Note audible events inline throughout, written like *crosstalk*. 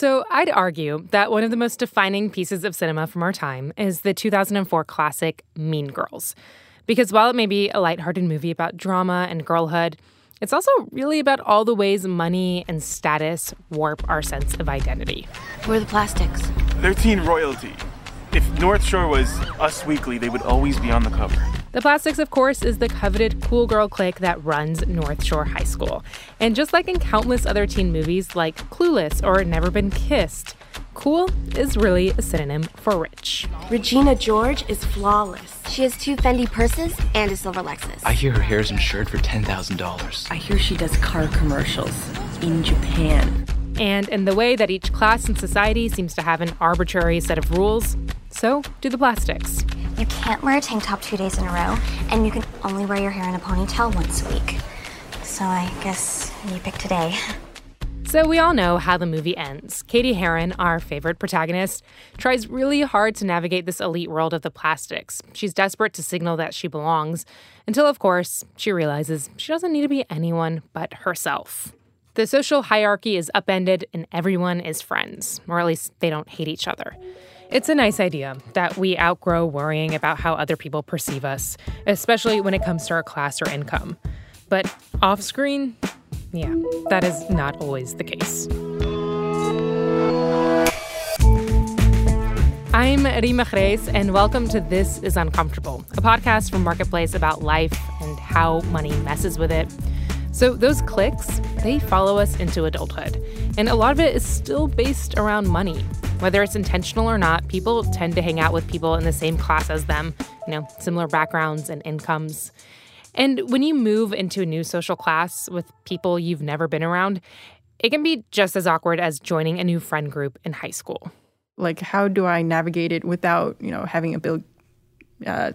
So, I'd argue that one of the most defining pieces of cinema from our time is the 2004 classic Mean Girls. Because while it may be a lighthearted movie about drama and girlhood, it's also really about all the ways money and status warp our sense of identity. Who are the plastics? They're teen royalty. If North Shore was Us Weekly, they would always be on the cover. The Plastics, of course, is the coveted cool girl clique that runs North Shore High School. And just like in countless other teen movies like Clueless or Never Been Kissed, cool is really a synonym for rich. Regina George is flawless. She has two Fendi purses and a silver Lexus. I hear her hair is insured for $10,000. I hear she does car commercials in Japan. And in the way that each class in society seems to have an arbitrary set of rules, so do the plastics. You can't wear a tank top two days in a row, and you can only wear your hair in a ponytail once a week. So I guess you pick today. So we all know how the movie ends. Cady Heron, our favorite protagonist, tries really hard to navigate this elite world of the plastics. She's desperate to signal that she belongs, until, of course, she realizes she doesn't need to be anyone but herself. The social hierarchy is upended and everyone is friends, or at least they don't hate each other. It's a nice idea that we outgrow worrying about how other people perceive us, especially when it comes to our class or income. But off screen, yeah, that is not always the case. I'm Reema Khrais, and welcome to This is Uncomfortable, a podcast from Marketplace about life and how money messes with it. So, those cliques, they follow us into adulthood, and a lot of it is still based around money. Whether it's intentional or not, people tend to hang out with people in the same class as them, you know, similar backgrounds and incomes. And when you move into a new social class with people you've never been around, it can be just as awkward as joining a new friend group in high school. Like, how do I navigate it without, you know, having a big, uh,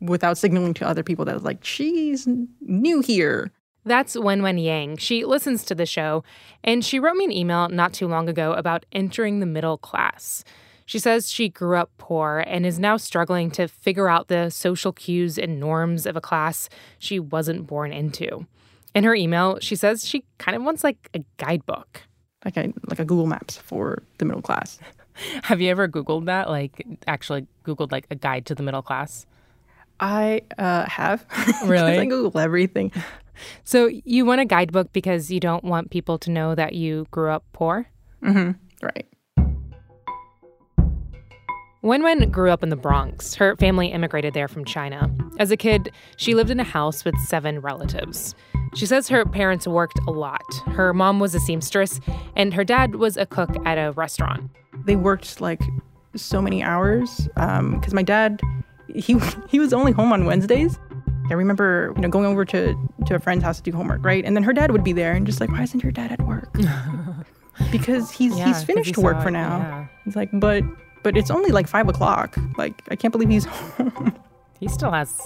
without signaling to other people that like she's new here? That's Wen Wen Yang. She listens to the show, and she wrote me an email not too long ago about entering the middle class. She says she grew up poor and is now struggling to figure out the social cues and norms of a class she wasn't born into. In her email, she says she kind of wants like a guidebook. Like a like a Google Maps for the middle class. *laughs* Have you ever Googled that? Like actually Googled like a guide to the middle class? I uh, have. *laughs* Really? I Google everything. So you want a guidebook because you don't want people to know that you grew up poor? Mm-hmm. Right. Wen Wen grew up in the Bronx. Her family immigrated there from China. As a kid, she lived in a house with seven relatives. She says her parents worked a lot. Her mom was a seamstress, and her dad was a cook at a restaurant. They worked like so many hours because um, my dad, he *laughs* he was only home on Wednesdays. I remember, you know, going over to to a friend's house to do homework, right? And then her dad would be there and just like, why isn't your dad at work? *laughs* because he's Yeah, he's finished he work for now. yeah. He's like, but but it's only like five o'clock. Like I can't believe he's home. *laughs* He still has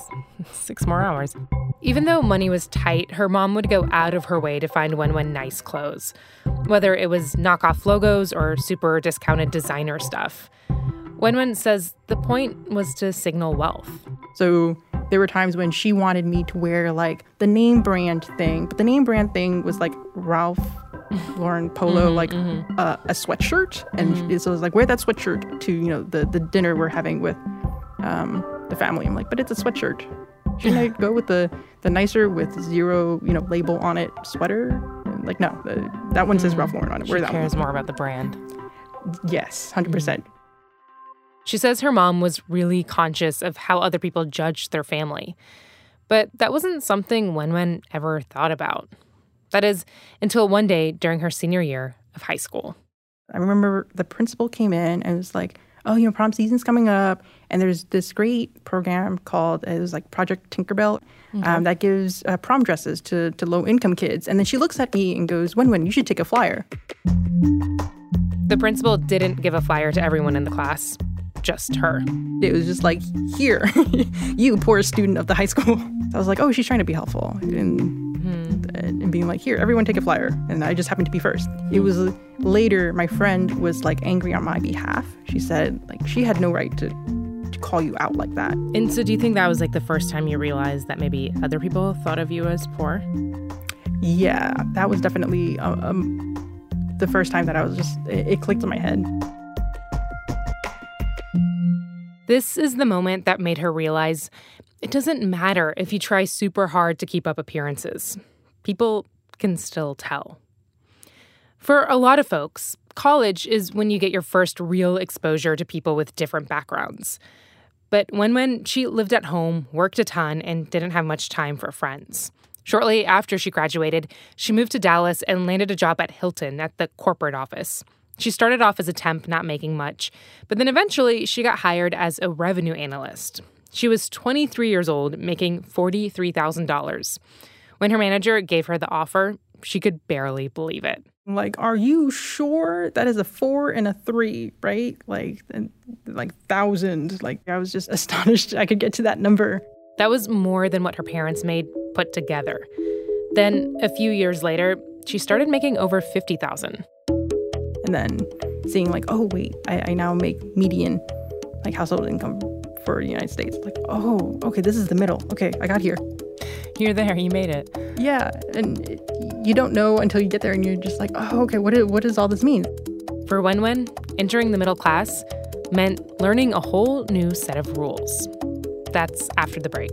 six more hours. Even though money was tight, her mom would go out of her way to find Wen Wen nice clothes, whether it was knockoff logos or super discounted designer stuff. Wen Wen says the point was to signal wealth. So there were times when she wanted me to wear like the name brand thing, but the name brand thing was like Ralph Lauren polo, like Uh, a sweatshirt, and so it was like wear that sweatshirt to you know the the dinner we're having with um, the family. I'm like, but it's a sweatshirt. Shouldn't I go with the the nicer with zero you know label on it sweater? And like no, the, that one says Ralph Lauren on it. She that cares one. more about the brand. Yes, hundred percent. She says her mom was really conscious of how other people judged their family. But that wasn't something Wen Wen ever thought about. That is, until one day during her senior year of high school. I remember the principal came in and was like, "Oh, you know, prom season's coming up, and there's this great program called it was like Project Tinkerbell um, that gives uh, prom dresses to to low income kids." And then she looks at me and goes, "Wen Wen, you should take a flyer." The principal didn't give a flyer to everyone in the class, just her. It was just like, "Here, *laughs* you poor student of the high school." *laughs* I was like, "Oh, she's trying to be helpful," and and being like, "Here, everyone take a flyer," and I just happened to be first. It was later my friend was like angry on my behalf. She said like she had no right to to call you out like that. And so, do you think that was like the first time you realized that maybe other people thought of you as poor? Yeah, that was definitely um, um, the first time that I was just it, it clicked in my head. This is the moment that made her realize it doesn't matter if you try super hard to keep up appearances. People can still tell. For a lot of folks, college is when you get your first real exposure to people with different backgrounds. But when when she lived at home, worked a ton, and didn't have much time for friends. Shortly after she graduated, she moved to Dallas and landed a job at Hilton at the corporate office. She started off as a temp, not making much, but then eventually she got hired as a revenue analyst. She was 23 years old, making $43,000. When her manager gave her the offer, she could barely believe it. Like, are you sure that is a four and a three, right? Like, like thousand. Like, I was just *laughs* astonished I could get to that number. That was more than what her parents made put together. Then, a few years later, she started making over 50,000. And then seeing like, oh wait, I, I now make median like household income for the United States. Like, oh, okay, this is the middle. Okay, I got here. You're there. You made it. Yeah, and it, you don't know until you get there, and you're just like, oh, okay, what, is, what does all this mean? For Wenwen, entering the middle class meant learning a whole new set of rules. That's after the break.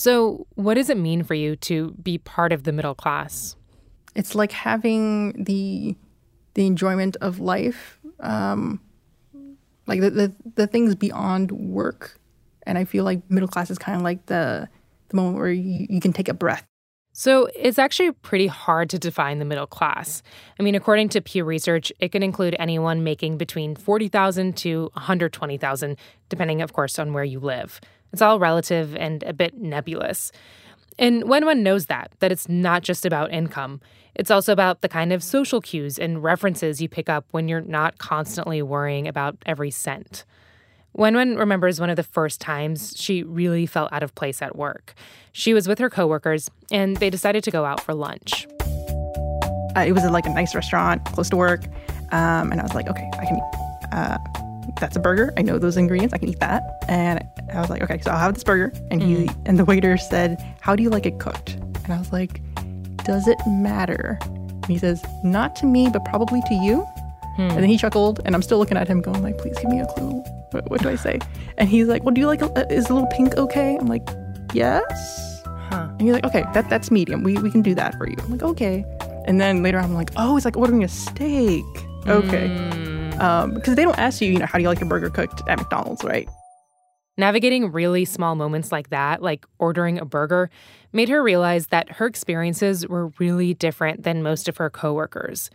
So, what does it mean for you to be part of the middle class? It's like having the the enjoyment of life, um, like the, the the things beyond work. And I feel like middle class is kind of like the the moment where you, you can take a breath. So it's actually pretty hard to define the middle class. I mean, according to Pew Research, it can include anyone making between 40,000 to 120,000 depending of course on where you live. It's all relative and a bit nebulous. And Wen Wen knows that, that it's not just about income, it's also about the kind of social cues and references you pick up when you're not constantly worrying about every cent. Wenwen remembers one of the first times she really felt out of place at work. She was with her coworkers, and they decided to go out for lunch. Uh, it was like a nice restaurant close to work, um, and I was like, okay, I can eat. Uh, that's a burger. I know those ingredients. I can eat that. And I was like, okay, so I'll have this burger. And he Mm. and the waiter said, how do you like it cooked? And I was like, does it matter? And he says, not to me, but probably to you. Hmm. And then he chuckled, and I'm still looking at him, going like, please give me a clue. What, what do I say? And he's like, well, do you like? A, is a little pink okay? I'm like, yes. Huh. And he's like, okay, that that's medium. We we can do that for you. I'm like, okay. And then later I'm like, oh, it's like ordering a steak. Okay. Mm. Um, because they don't ask you, you know, how do you like your burger cooked at McDonald's, right? Navigating really small moments like that, like ordering a burger, made her realize that her experiences were really different than most of her coworkers.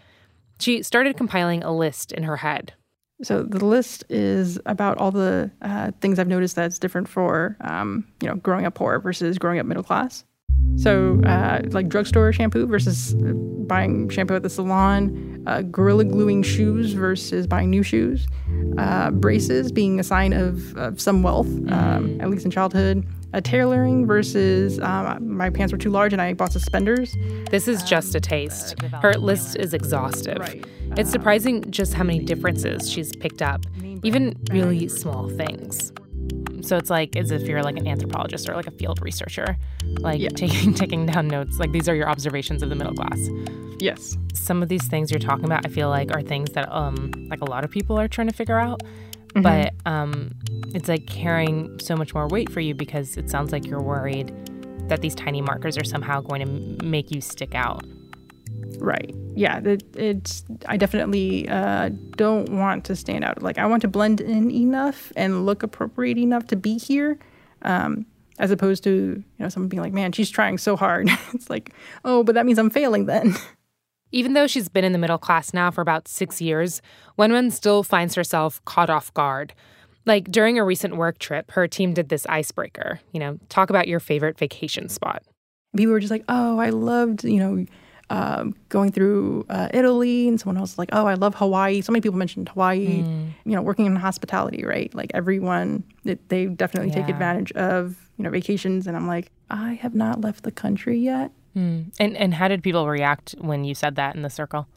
She started compiling a list in her head. So the list is about all the uh, things I've noticed that's different for, um, you know, growing up poor versus growing up middle class. So, uh, like drugstore shampoo versus buying shampoo at the salon, uh, gorilla gluing shoes versus buying new shoes, uh, braces being a sign of, of some wealth, um, at least in childhood, uh, tailoring versus um, my pants were too large and I bought suspenders. This is just a taste. Her list is exhaustive. Right. It's surprising just how many differences she's picked up, even really small things. So it's like as if you're like an anthropologist or like a field researcher, like Yeah. taking *laughs* taking down notes. Like these are your observations of the middle class. Yes. Some of these things you're talking about, I feel like, are things that um like a lot of people are trying to figure out. Mm-hmm. But um, it's like carrying so much more weight for you because it sounds like you're worried that these tiny markers are somehow going to m- make you stick out. Right. Yeah. It, it's. I definitely uh, don't want to stand out. Like I want to blend in enough and look appropriate enough to be here. Um, as opposed to you know someone being like, "Man, she's trying so hard." *laughs* it's like, "Oh, but that means I'm failing then." *laughs* Even though she's been in the middle class now for about six years, Wenwen still finds herself caught off guard. Like during a recent work trip, her team did this icebreaker. You know, talk about your favorite vacation spot. People were just like, "Oh, I loved you know." Um, going through uh, Italy, and someone else was like, "Oh, I love Hawaii." So many people mentioned Hawaii. Mm. You know, working in hospitality, right? Like everyone, it, they definitely take advantage of you know vacations. And I'm like, I have not left the country yet. And and how did people react when you said that in the circle?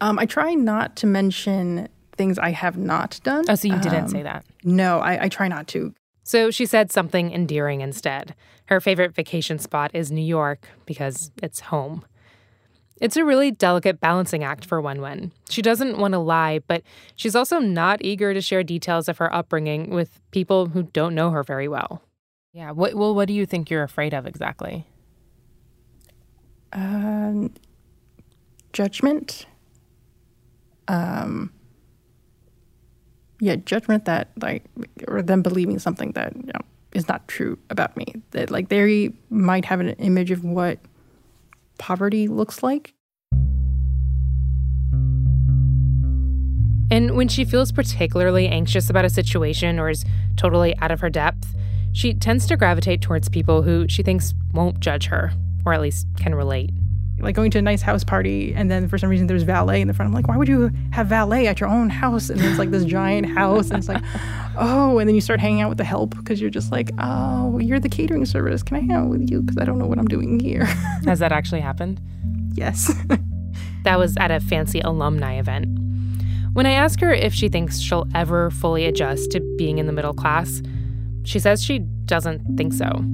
Um, I try not to mention things I have not done. Oh, so you didn't Um, say that. No, I, I try not to. So she said something endearing instead. Her favorite vacation spot is New York because it's home. It's a really delicate balancing act for Wenwen. She doesn't want to lie, but she's also not eager to share details of her upbringing with people who don't know her very well. Yeah. What, well, what do you think you're afraid of exactly? Um, judgment. Um, yeah, judgment that like, or them believing something that you know, is not true about me. That like they might have an image of what poverty looks like. And when she feels particularly anxious about a situation or is totally out of her depth, she tends to gravitate towards people who she thinks won't judge her, or at least can relate. Like going to a nice house party, and then for some reason there's valet in the front. I'm like, why would you have valet at your own house? And it's like this giant house, and it's like, *laughs* oh, and then you start hanging out with the help because you're just like, oh, you're the catering service. Can I hang out with you? Because I don't know what I'm doing here. *laughs* Has that actually happened? yes. *laughs* That was at a fancy alumni event. When I ask her if she thinks she'll ever fully adjust to being in the middle class, she says she doesn't think so.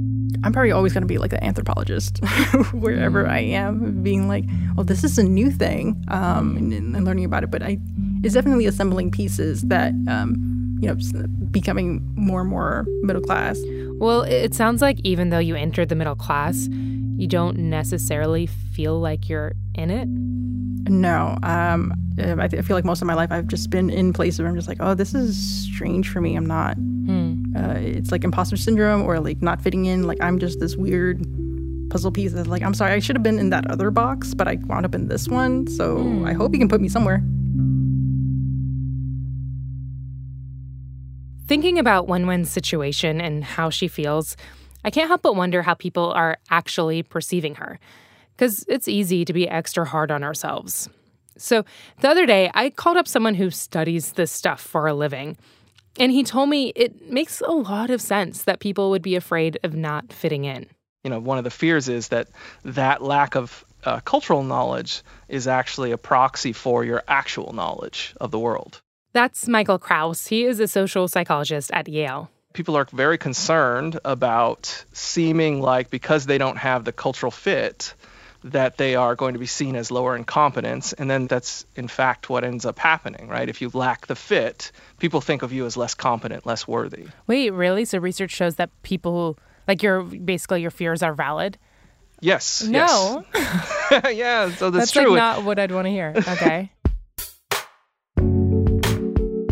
I'm probably always going to be like the anthropologist *laughs* wherever I am, being like, well, this is a new thing, um, and, and learning about it. But I, it's definitely assembling pieces that, um, you know, becoming more and more middle class. Well, it sounds like even though you entered the middle class, you don't necessarily feel like you're in it. No, um, I, th- I feel like most of my life I've just been in places where I'm just like, oh, this is strange for me. I'm not. Uh, it's like imposter syndrome or like not fitting in. Like I'm just this weird puzzle piece that's like, I'm sorry, I should have been in that other box, but I wound up in this one. So I hope you can put me somewhere. Thinking about Wenwen's situation and how she feels, I can't help but wonder how people are actually perceiving her. Because it's easy to be extra hard on ourselves. So the other day, I called up someone who studies this stuff for a living. And he told me it makes a lot of sense that people would be afraid of not fitting in. you know, one of the fears is that that lack of uh, cultural knowledge is actually a proxy for your actual knowledge of the world. That's Michael Kraus. He is a social psychologist at Yale. People are very concerned about seeming like because they don't have the cultural fit, that they are going to be seen as lower in competence. And then that's in fact what ends up happening, right? If you lack the fit, people think of you as less competent, less worthy. Wait, really? So research shows that people, like your, basically your fears are valid? Yes. No. Yes. *laughs* yeah. So that's, That's true. like not what I'd want to hear. Okay.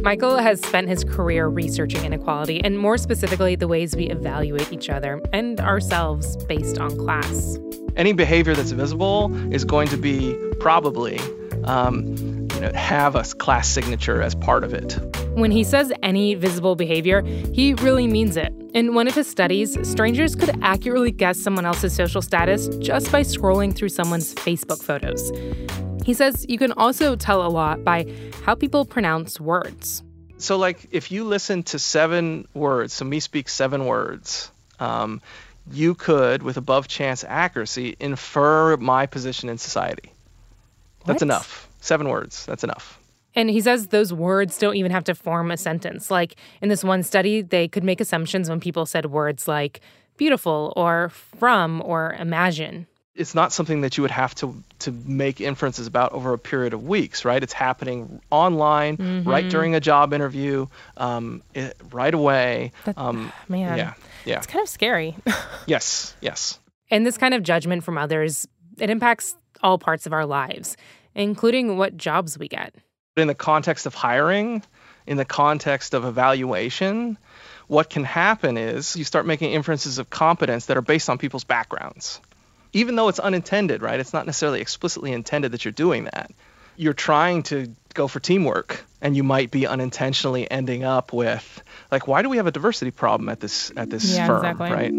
Michael has spent his career researching inequality and more specifically the ways we evaluate each other and ourselves based on class. any behavior that's visible is going to be probably um, you know have a class signature as part of it When he says any visible behavior, he really means it. In one of his studies, strangers could accurately guess someone else's social status just by scrolling through someone's Facebook photos. He says you can also tell a lot by how people pronounce words. so like if you listen to seven words so me speak seven words um, you could with above chance accuracy infer my position in society that's What? enough seven words that's enough And he says those words don't even have to form a sentence. Like in this one study, they could make assumptions when people said words like beautiful or from or imagine. It's not something that you would have to to make inferences about over a period of weeks, right? It's happening online, Mm-hmm. right during a job interview, um, it, right away. um, *sighs* Man, yeah, yeah, it's kind of scary. *laughs* yes, yes. and this kind of judgment from others, it impacts all parts of our lives, including what jobs we get. in the context of hiring, in the context of evaluation, what can happen is you start making inferences of competence that are based on people's backgrounds. Even though it's unintended, right? It's not necessarily explicitly intended that you're doing that. You're trying to go for teamwork and you might be unintentionally ending up with like why do we have a diversity problem at this at this Yeah, firm, exactly. right?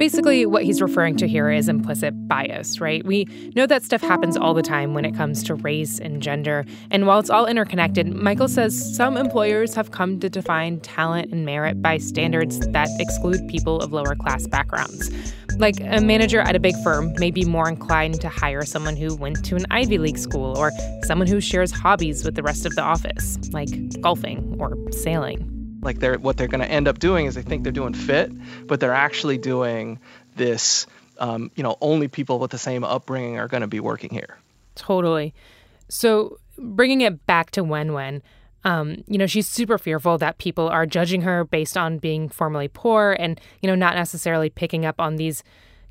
Basically, what he's referring to here is implicit bias, right? We know that stuff happens all the time when it comes to race and gender. And while it's all interconnected, Michael says some employers have come to define talent and merit by standards that exclude people of lower class backgrounds. Like a manager at a big firm may be more inclined to hire someone who went to an Ivy League school or someone who shares hobbies with the rest of the office, like golfing or sailing. Like they're what they're going to end up doing is they think they're doing fit but they're actually doing this um, you know only people with the same upbringing are going to be working here Totally. So bringing it back to Wen Wen, um, you know, she's super fearful that people are judging her based on being formerly poor and, you know, not necessarily picking up on these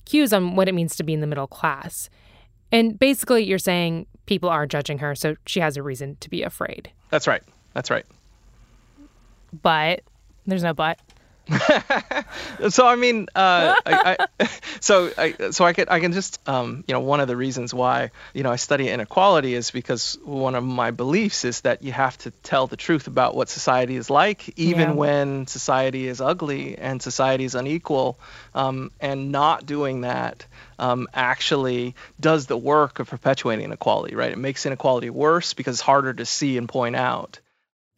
cues on what it means to be in the middle class. And basically, you're saying people are judging her, so she has a reason to be afraid. that's right that's right But there's no but. *laughs* so I mean, uh, I, I, *laughs* so I, so I can I can just um, you know one of the reasons why you know I study inequality is because one of my beliefs is that you have to tell the truth about what society is like, even Yeah. when society is ugly and society is unequal, um, and not doing that um, actually does the work of perpetuating inequality. Right? It makes inequality worse because it's harder to see and point out.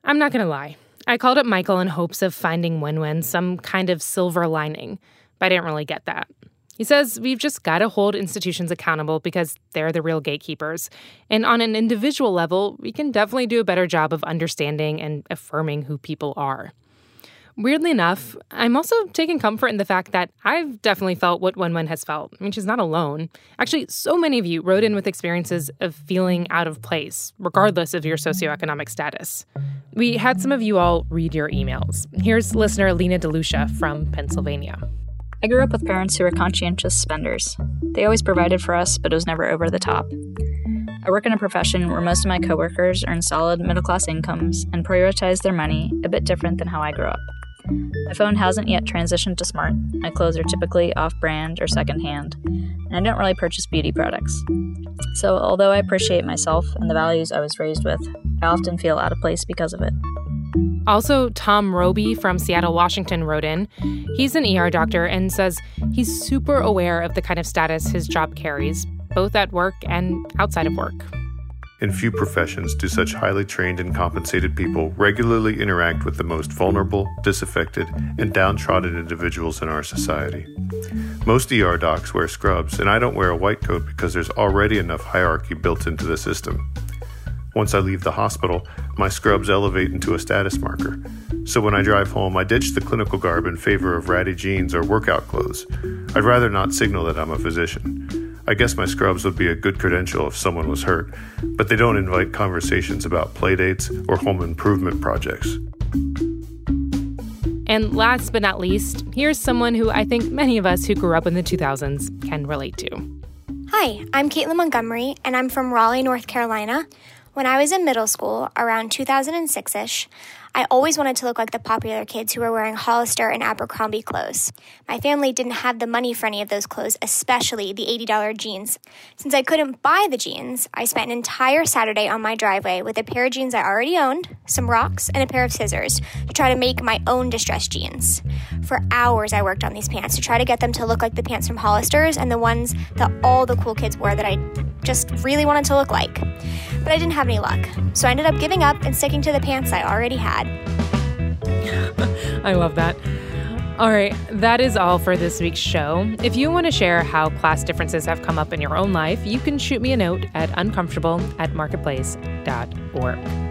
I'm not going to lie. I called up Michael in hopes of finding win win, some kind of silver lining, but I didn't really get that. He says we've just got to hold institutions accountable because they're the real gatekeepers. And on an individual level, we can definitely do a better job of understanding and affirming who people are. Weirdly enough, I'm also taking comfort in the fact that I've definitely felt what Wen Wen has felt. I mean, she's not alone. Actually, so many of you wrote in with experiences of feeling out of place, regardless of your socioeconomic status. We had some of you all read your emails. Here's listener Lena DeLucia from Pennsylvania. I grew up with parents who were conscientious spenders. They always provided for us, but it was never over the top. I work in a profession where most of my coworkers earn solid middle class incomes and prioritize their money a bit different than how I grew up. My phone hasn't yet transitioned to smart. My clothes are typically off brand or secondhand, and I don't really purchase beauty products. So, although I appreciate myself and the values I was raised with, I often feel out of place because of it. Also, Tom Roby from Seattle, Washington wrote in. He's an ER doctor and says he's super aware of the kind of status his job carries, both at work and outside of work. In few professions do such highly trained and compensated people regularly interact with the most vulnerable, disaffected, and downtrodden individuals in our society. Most ER docs wear scrubs, and I don't wear a white coat because there's already enough hierarchy built into the system. Once I leave the hospital, my scrubs elevate into a status marker. So when I drive home, I ditch the clinical garb in favor of ratty jeans or workout clothes. I'd rather not signal that I'm a physician. I guess my scrubs would be a good credential if someone was hurt, but they don't invite conversations about playdates or home improvement projects. And last but not least, here's someone who I think many of us who grew up in the 2000s can relate to. Hi, I'm Caitlin Montgomery, and I'm from Raleigh, North Carolina. When I was in middle school, around 2006 ish, I always wanted to look like the popular kids who were wearing Hollister and Abercrombie clothes. My family didn't have the money for any of those clothes, especially the $80 jeans. Since I couldn't buy the jeans, I spent an entire Saturday on my driveway with a pair of jeans I already owned, some rocks, and a pair of scissors to try to make my own distressed jeans. For hours, I worked on these pants to try to get them to look like the pants from Hollister's and the ones that all the cool kids wore that I just really wanted to look like. But I didn't have any luck, so I ended up giving up and sticking to the pants I already had. I love that. All right, that is all for this week's show. If you want to share how class differences have come up in your own life, you can shoot me a note at uncomfortable at marketplace.org.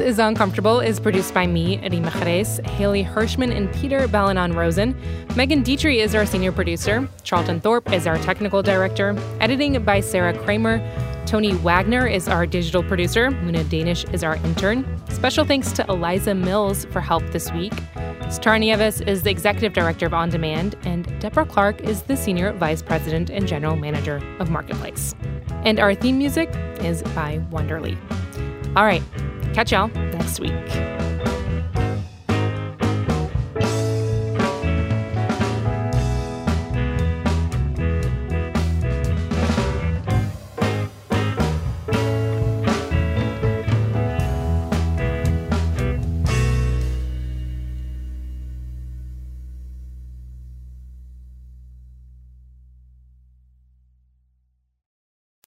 is Uncomfortable is produced by me, Reema Khrais, Hayley Hershman, and Peter Balonon Rosen. Megan Dietrich is our senior producer. Charlton Thorpe is our technical director. Editing by Sarah Kramer. Tony Wagner is our digital producer. Muna Danish is our intern. Special thanks to Eliza Mills for help this week. Star Nieves is the executive director of On Demand, and Deborah Clark is the senior vice president and general manager of Marketplace. And our theme music is by Wonderly. All right, catch y'all next week.